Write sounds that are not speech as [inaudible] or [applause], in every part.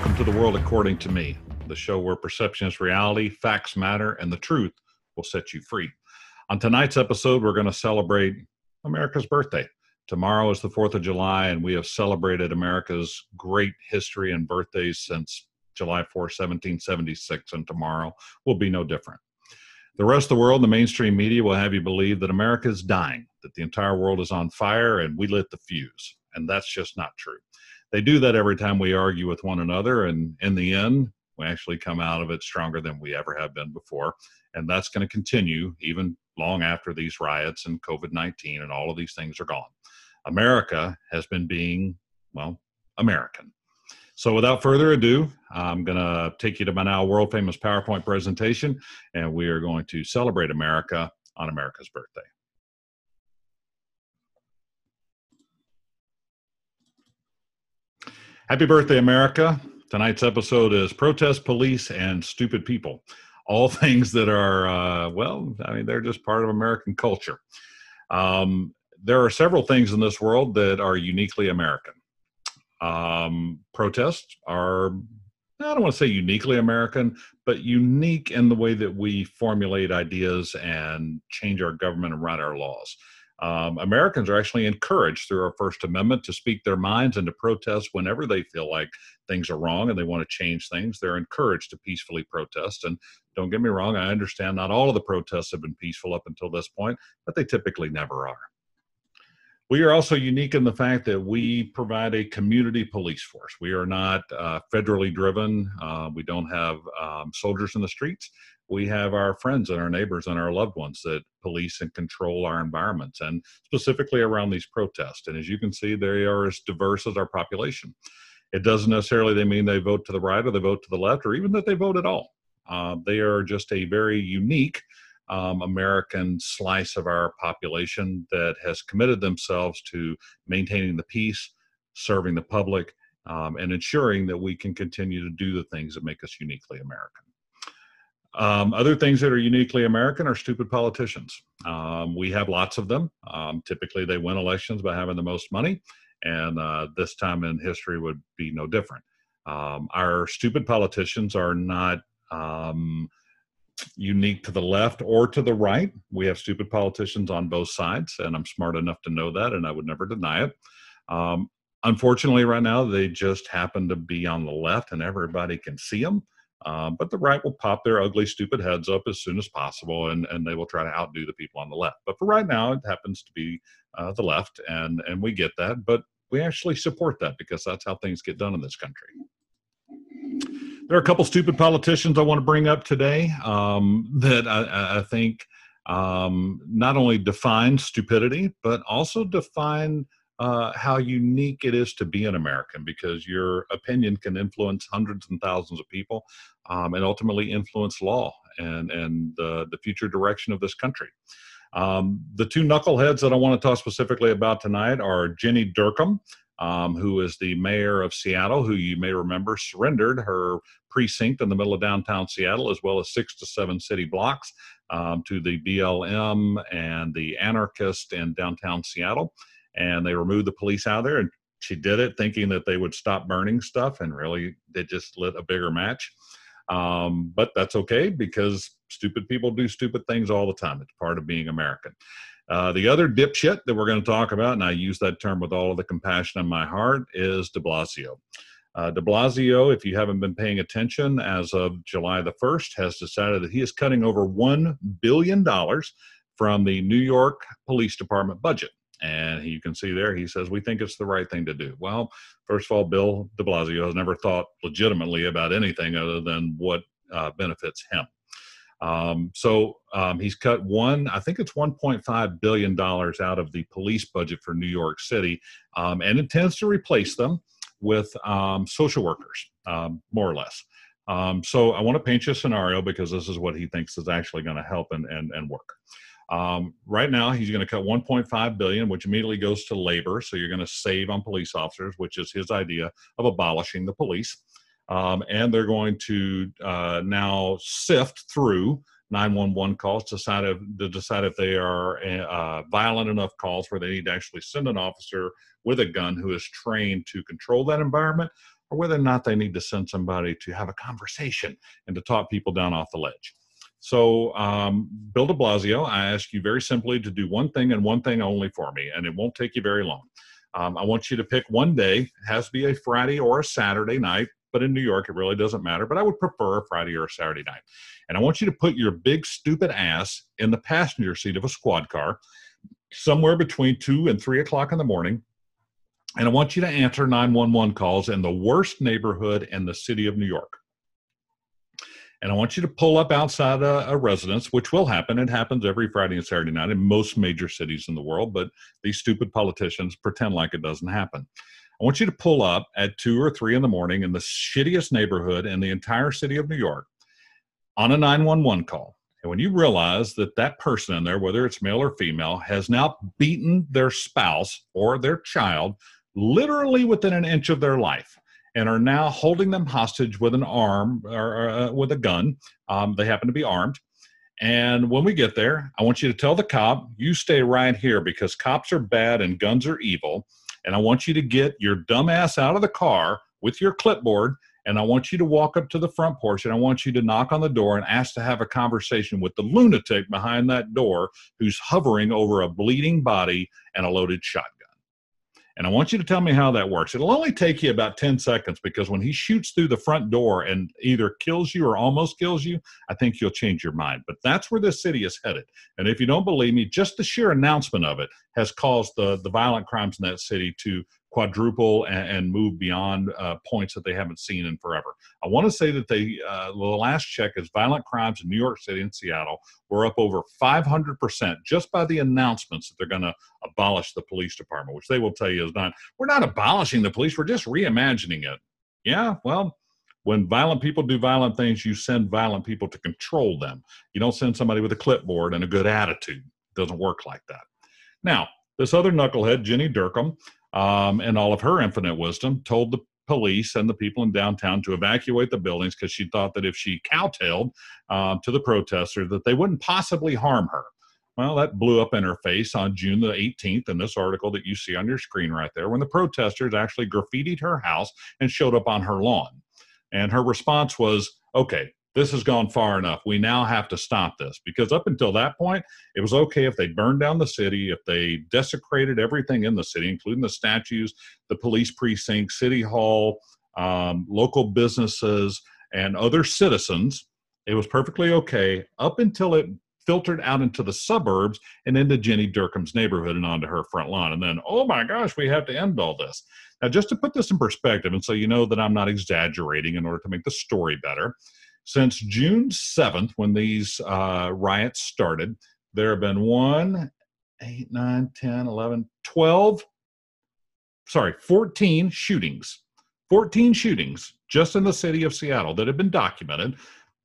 Welcome to the world according to me, the show where perception is reality, facts matter, and the truth will set you free. On tonight's episode, we're going to celebrate America's birthday. Tomorrow is the 4th of July, and we have celebrated America's great history and birthdays since July 4, 1776, and tomorrow will be no different. The rest of the world, the mainstream media, will have you believe that America is dying, that the entire world is on fire, and we lit the fuse. And that's just not true. They do that every time we argue with one another, and in the end, we actually come out of it stronger than we ever have been before. And that's going to continue even long after these riots and COVID 19 and all of these things are gone. America has been being, well, American. So without further ado, I'm going to take you to my now world famous PowerPoint presentation, and we are going to celebrate America on America's birthday. Happy birthday, America. Tonight's episode is Protest, Police, and Stupid People. All [laughs] things that are, uh, well, I mean, they're just part of American culture. Um, there are several things in this world that are uniquely American. Um, protests are, I don't want to say uniquely American, but unique in the way that we formulate ideas and change our government and write our laws. Um, Americans are actually encouraged through our First Amendment to speak their minds and to protest whenever they feel like things are wrong and they want to change things. They're encouraged to peacefully protest. And don't get me wrong, I understand not all of the protests have been peaceful up until this point, but they typically never are. We are also unique in the fact that we provide a community police force. We are not uh, federally driven. Uh, we don't have um, soldiers in the streets. We have our friends and our neighbors and our loved ones that police and control our environments, and specifically around these protests. And as you can see, they are as diverse as our population. It doesn't necessarily they mean they vote to the right or they vote to the left, or even that they vote at all. Uh, they are just a very unique um, American slice of our population that has committed themselves to maintaining the peace, serving the public, um, and ensuring that we can continue to do the things that make us uniquely American. Um, other things that are uniquely American are stupid politicians. Um, we have lots of them. Um, typically, they win elections by having the most money, and uh, this time in history would be no different. Um, our stupid politicians are not um, unique to the left or to the right. We have stupid politicians on both sides, and I'm smart enough to know that, and I would never deny it. Um, unfortunately, right now, they just happen to be on the left, and everybody can see them. Um, but the right will pop their ugly, stupid heads up as soon as possible, and, and they will try to outdo the people on the left. But for right now, it happens to be uh, the left, and, and we get that. But we actually support that because that's how things get done in this country. There are a couple stupid politicians I want to bring up today um, that I, I think um, not only define stupidity, but also define uh, how unique it is to be an American because your opinion can influence hundreds and thousands of people um, and ultimately influence law and, and uh, the future direction of this country. Um, the two knuckleheads that I want to talk specifically about tonight are Jenny Durkan, um, who is the mayor of Seattle, who you may remember surrendered her precinct in the middle of downtown Seattle, as well as six to seven city blocks um, to the BLM and the anarchist in downtown Seattle. And they removed the police out of there. And she did it thinking that they would stop burning stuff, and really, they just lit a bigger match. Um, but that's okay because stupid people do stupid things all the time. It's part of being American. Uh, the other dipshit that we're going to talk about, and I use that term with all of the compassion in my heart, is de Blasio. Uh, de Blasio, if you haven't been paying attention, as of July the 1st, has decided that he is cutting over $1 billion from the New York Police Department budget. And you can see there, he says, We think it's the right thing to do. Well, first of all, Bill de Blasio has never thought legitimately about anything other than what uh, benefits him. Um, so um, he's cut one, I think it's $1.5 billion out of the police budget for New York City um, and intends to replace them with um, social workers, um, more or less. Um, so I want to paint you a scenario because this is what he thinks is actually going to help and, and, and work. Right now, he's going to cut 1.5 billion, which immediately goes to labor. So you're going to save on police officers, which is his idea of abolishing the police. Um, and they're going to uh, now sift through 911 calls to decide if, to decide if they are uh, violent enough calls where they need to actually send an officer with a gun who is trained to control that environment, or whether or not they need to send somebody to have a conversation and to talk people down off the ledge. So, um, Bill de Blasio, I ask you very simply to do one thing and one thing only for me, and it won't take you very long. Um, I want you to pick one day. It has to be a Friday or a Saturday night, but in New York, it really doesn't matter. But I would prefer a Friday or a Saturday night. And I want you to put your big, stupid ass in the passenger seat of a squad car somewhere between two and three o'clock in the morning. And I want you to answer 911 calls in the worst neighborhood in the city of New York. And I want you to pull up outside a, a, residence, which will happen. It happens every Friday and Saturday night in most major cities in the world, but these stupid politicians pretend like it doesn't happen. I want you to pull up at two or three in the morning in the shittiest neighborhood in the entire city of New York on a 911 call. And when you realize that that person in there, whether it's male or female, has now beaten their spouse or their child literally within an inch of their life and are now holding them hostage with an arm or uh, with a gun. Um, they happen to be armed. And when we get there, I want you to tell the cop, you stay right here because cops are bad and guns are evil. And I want you to get your dumb ass out of the car with your clipboard. And I want you to walk up to the front porch and I want you to knock on the door and ask to have a conversation with the lunatic behind that door who's hovering over a bleeding body and a loaded shotgun. And I want you to tell me how that works. It'll only take you about 10 seconds because when he shoots through the front door and either kills you or almost kills you, I think you'll change your mind. But that's where this city is headed. And if you don't believe me, just the sheer announcement of it has caused the, the violent crimes in that city to quadruple and, and move beyond uh, points that they haven't seen in forever. I want to say that they, uh, the last check is violent crimes in New York City and Seattle were up over 500% just by the announcements that they're going to abolish the police department, which they will tell you is not, we're not abolishing the police, we're just reimagining it. Yeah, well, when violent people do violent things, you send violent people to control them. You don't send somebody with a clipboard and a good attitude. It doesn't work like that. Now, this other knucklehead, Jenny Durkan, um, and all of her infinite wisdom, told the police and the people in downtown to evacuate the buildings because she thought that if she cowtailed uh, to the protesters, that they wouldn't possibly harm her. Well, that blew up in her face on June the 18th in this article that you see on your screen right there, when the protesters actually graffitied her house and showed up on her lawn. And her response was, okay, this has gone far enough. We now have to stop this because up until that point, it was okay if they burned down the city, if they desecrated everything in the city, including the statues, the police precinct, city hall, um, local businesses, and other citizens. It was perfectly okay up until it filtered out into the suburbs and into Jenny Durkan's neighborhood and onto her front lawn. And then, oh my gosh, we have to end all this. Now, just to put this in perspective, and so you know that I'm not exaggerating in order to make the story better, since June 7th, when these uh, riots started, there have been one, eight, nine, 10, 11, 12, sorry, 14 shootings. 14 shootings just in the city of Seattle that have been documented.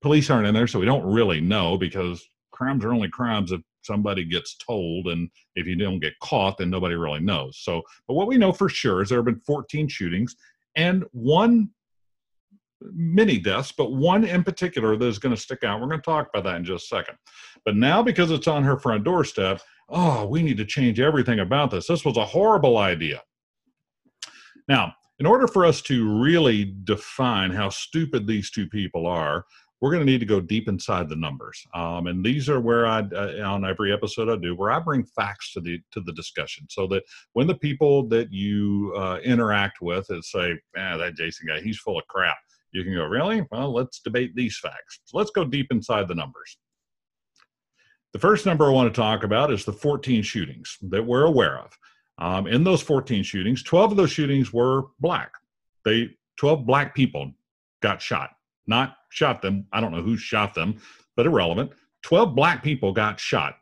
Police aren't in there, so we don't really know because crimes are only crimes if somebody gets told, and if you don't get caught, then nobody really knows. So, but what we know for sure is there have been 14 shootings, and one many deaths, but one in particular that is going to stick out. We're going to talk about that in just a second. But now, because it's on her front doorstep, oh, we need to change everything about this. This was a horrible idea. Now, in order for us to really define how stupid these two people are, we're going to need to go deep inside the numbers. Um, and these are where I, uh, on every episode I do, where I bring facts to the to the discussion, so that when the people that you uh, interact with and say, "Ah, that Jason guy, he's full of crap," You can go, really? Well, let's debate these facts. So let's go deep inside the numbers. The first number I want to talk about is the 14 shootings that we're aware of. Um, in those 14 shootings, 12 of those shootings were black. They 12 black people got shot. Not shot them. I don't know who shot them, but irrelevant. 12 black people got shot.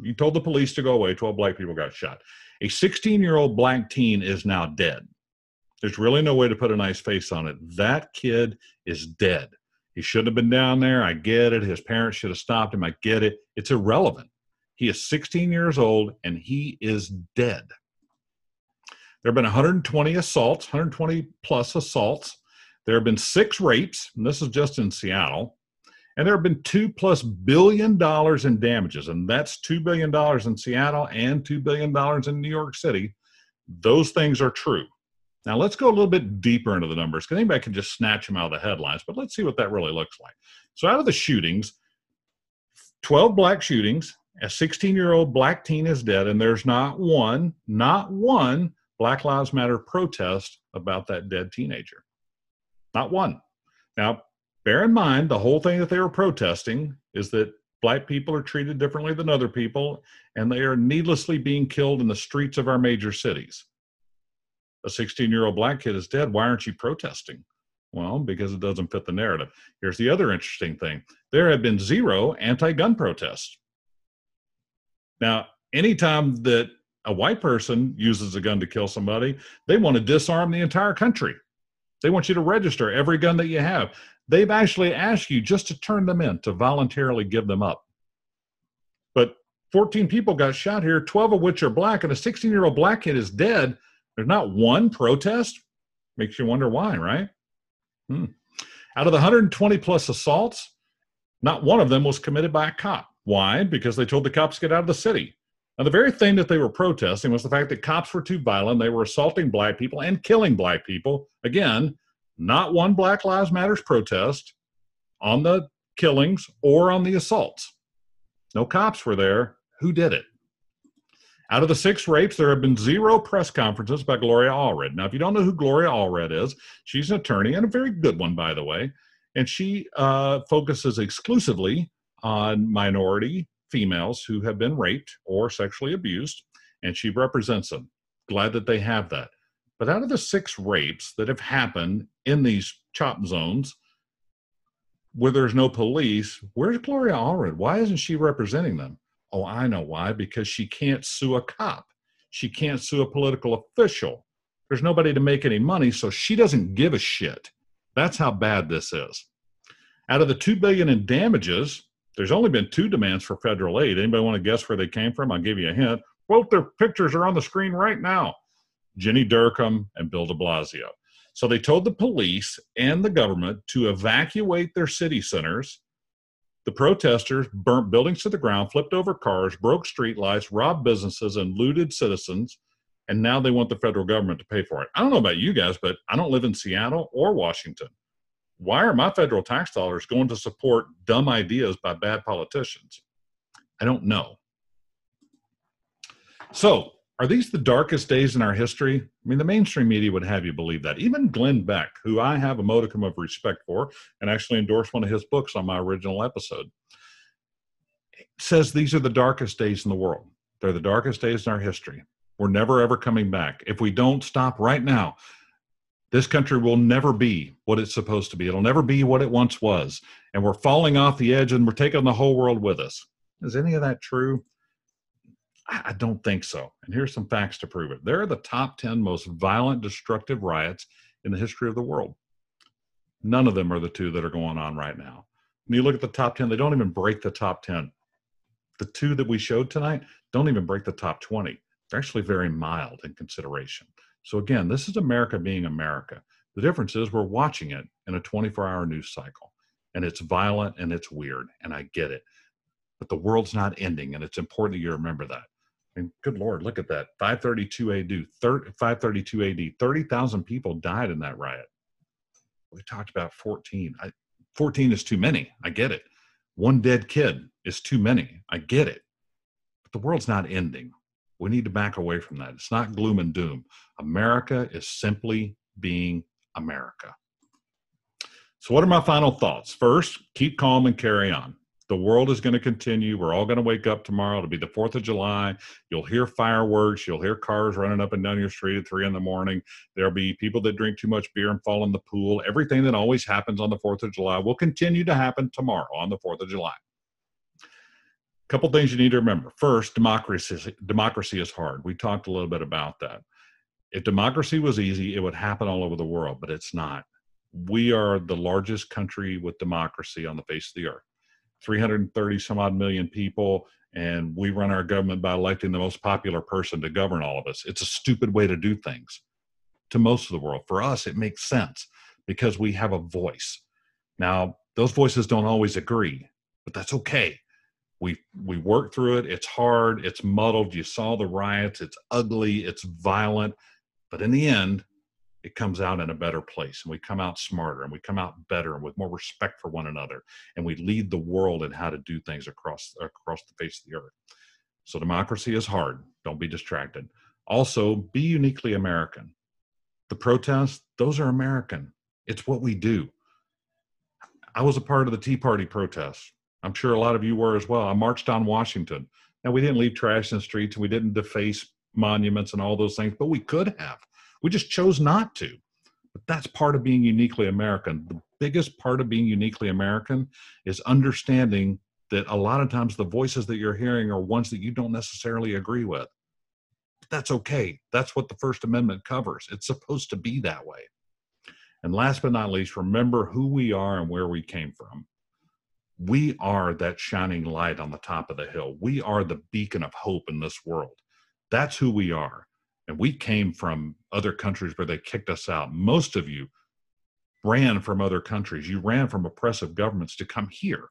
You told the police to go away. 12 black people got shot. A 16 year old black teen is now dead. There's really no way to put a nice face on it. That kid is dead. He shouldn't have been down there. I get it. His parents should have stopped him. I get it. It's irrelevant. He is 16 years old and he is dead. There have been 120 assaults, 120 plus assaults. There have been six rapes, and this is just in Seattle. And there have been two plus billion dollars in damages, and that's two billion dollars in Seattle and two billion dollars in New York City. Those things are true. Now let's go a little bit deeper into the numbers because anybody can just snatch them out of the headlines, but let's see what that really looks like. So out of the shootings, 12 black shootings, a 16 year old black teen is dead, and there's not one, not one Black Lives Matter protest about that dead teenager. Not one. Now, bear in mind the whole thing that they were protesting is that black people are treated differently than other people, and they are needlessly being killed in the streets of our major cities. A 16 year old black kid is dead. Why aren't you protesting? Well, because it doesn't fit the narrative. Here's the other interesting thing there have been zero anti gun protests. Now, anytime that a white person uses a gun to kill somebody, they want to disarm the entire country. They want you to register every gun that you have. They've actually asked you just to turn them in, to voluntarily give them up. But 14 people got shot here, 12 of which are black, and a 16 year old black kid is dead. There's not one protest. Makes you wonder why, right? Hmm. Out of the 120 plus assaults, not one of them was committed by a cop. Why? Because they told the cops to get out of the city. Now, the very thing that they were protesting was the fact that cops were too violent. They were assaulting black people and killing black people. Again, not one Black Lives Matters protest on the killings or on the assaults. No cops were there. Who did it? Out of the six rapes, there have been zero press conferences by Gloria Allred. Now, if you don't know who Gloria Allred is, she's an attorney and a very good one, by the way. And she uh, focuses exclusively on minority females who have been raped or sexually abused, and she represents them. Glad that they have that. But out of the six rapes that have happened in these chop zones where there's no police, where's Gloria Allred? Why isn't she representing them? Oh, I know why. Because she can't sue a cop. She can't sue a political official. There's nobody to make any money, so she doesn't give a shit. That's how bad this is. Out of the two billion in damages, there's only been two demands for federal aid. Anybody want to guess where they came from? I'll give you a hint. Both their pictures are on the screen right now. Jenny Durkan and Bill de Blasio. So they told the police and the government to evacuate their city centers. The protesters burnt buildings to the ground, flipped over cars, broke streetlights, robbed businesses, and looted citizens. And now they want the federal government to pay for it. I don't know about you guys, but I don't live in Seattle or Washington why are my federal tax dollars going to support dumb ideas by bad politicians? I don't know. So, are these the darkest days in our history? I mean, the mainstream media would have you believe that. Even Glenn Beck, who I have a modicum of respect for and actually endorsed one of his books on my original episode, says these are the darkest days in the world. They're the darkest days in our history. We're never ever coming back. If we don't stop right now, this country will never be what it's supposed to be. It'll never be what it once was. And we're falling off the edge and we're taking the whole world with us. Is any of that true? I don't think so. And here's some facts to prove it. There are the top 10 most violent, destructive riots in the history of the world. None of them are the two that are going on right now. When you look at the top 10, they don't even break the top 10. The two that we showed tonight don't even break the top 20. They're actually very mild in consideration. So again, this is America being America. The difference is we're watching it in a 24 hour news cycle and it's violent and it's weird and I get it. But the world's not ending and it's important that you remember that. I mean, good Lord, look at that. 532 AD, 532 AD, 30,000 people died in that riot. We talked about 14. I, 14 is too many. I get it. One dead kid is too many. I get it. But the world's not ending. We need to back away from that. It's not gloom and doom. America is simply being America. So, what are my final thoughts? First, keep calm and carry on. The world is going to continue. We're all going to wake up tomorrow. It'll be the 4th of July. You'll hear fireworks. You'll hear cars running up and down your street at 3 in the morning. There'll be people that drink too much beer and fall in the pool. Everything that always happens on the 4th of July will continue to happen tomorrow on the 4th of July A couple things you need to remember. First, democracy democracy is hard. We talked a little bit about that. If democracy was easy, it would happen all over the world, but it's not. We are the largest country with democracy on the face of the earth. 330 some odd million people, and we run our government by electing the most popular person to govern all of us. It's a stupid way to do things to most of the world. For us, it makes sense because we have a voice. Now, those voices don't always agree, but that's okay. We we work through it. It's hard. It's muddled. You saw the riots. It's ugly. It's violent. But in the end it comes out in a better place and we come out smarter and we come out better and with more respect for one another and we lead the world in how to do things across across the face of the earth. So democracy is hard. Don't be distracted. Also be uniquely american. The protests those are american. It's what we do. I was a part of the tea party protests. I'm sure a lot of you were as well. I marched on washington. And we didn't leave trash in the streets and we didn't deface monuments and all those things but we could have we just chose not to. But that's part of being uniquely American. The biggest part of being uniquely American is understanding that a lot of times the voices that you're hearing are ones that you don't necessarily agree with. That's okay. That's what the First Amendment covers. It's supposed to be that way. And last but not least, remember who we are and where we came from. We are that shining light on the top of the hill. We are the beacon of hope in this world. That's who we are and we came from other countries where they kicked us out. Most of you ran from other countries. You ran from oppressive governments to come here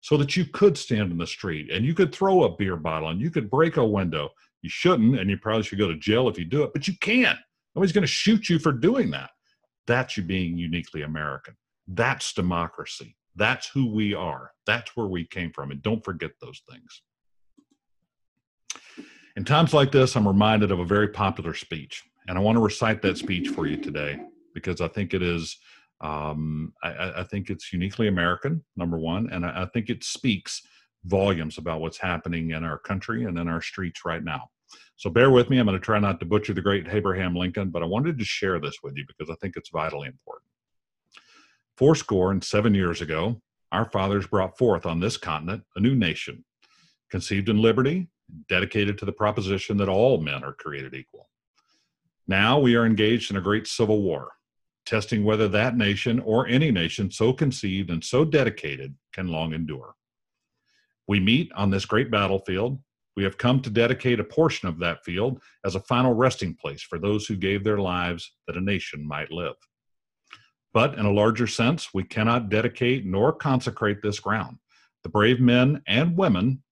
so that you could stand in the street and you could throw a beer bottle and you could break a window. You shouldn't, and you probably should go to jail if you do it, but you can't. Nobody's going to shoot you for doing that. That's you being uniquely American. That's democracy. That's who we are. That's where we came from. And don't forget those things. In times like this, I'm reminded of a very popular speech, and I want to recite that speech for you today because I think it is, um, I, I, think it's uniquely American, number one, and I, I think it speaks volumes about what's happening in our country and in our streets right now. So bear with me. I'm going to try not to butcher the great Abraham Lincoln, but I wanted to share this with you because I think it's vitally important. Four score and seven years ago, our fathers brought forth on this continent a new nation, conceived in liberty dedicated to the proposition that all men are created equal. Now we are engaged in a great civil war, testing whether that nation or any nation so conceived and so dedicated can long endure. We meet on this great battlefield. We have come to dedicate a portion of that field as a final resting place for those who gave their lives that a nation might live. But in a larger sense, we cannot dedicate nor consecrate this ground. The brave men and women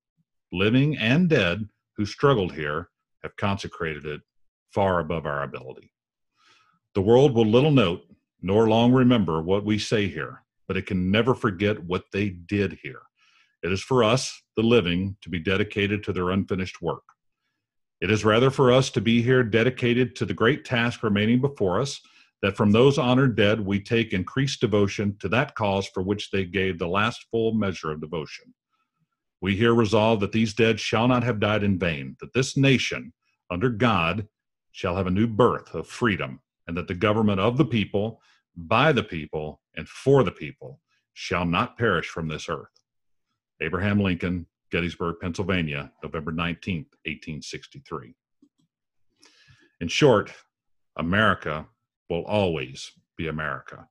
living and dead, who struggled here have consecrated it far above our ability. The world will little note nor long remember what we say here, but it can never forget what they did here. It is for us, the living, to be dedicated to their unfinished work. It is rather for us to be here dedicated to the great task remaining before us, that from those honored dead we take increased devotion to that cause for which they gave the last full measure of devotion. We here resolve that these dead shall not have died in vain, that this nation, under God, shall have a new birth of freedom, and that the government of the people, by the people, and for the people shall not perish from this earth. Abraham Lincoln, Gettysburg, Pennsylvania, November 19, 1863. In short, America will always be America.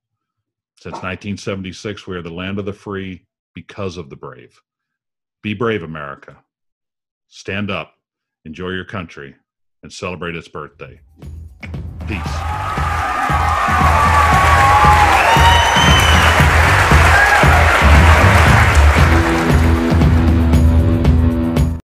Since 1976, we are the land of the free because of the brave. Be brave, America. Stand up, enjoy your country, and celebrate its birthday. Peace.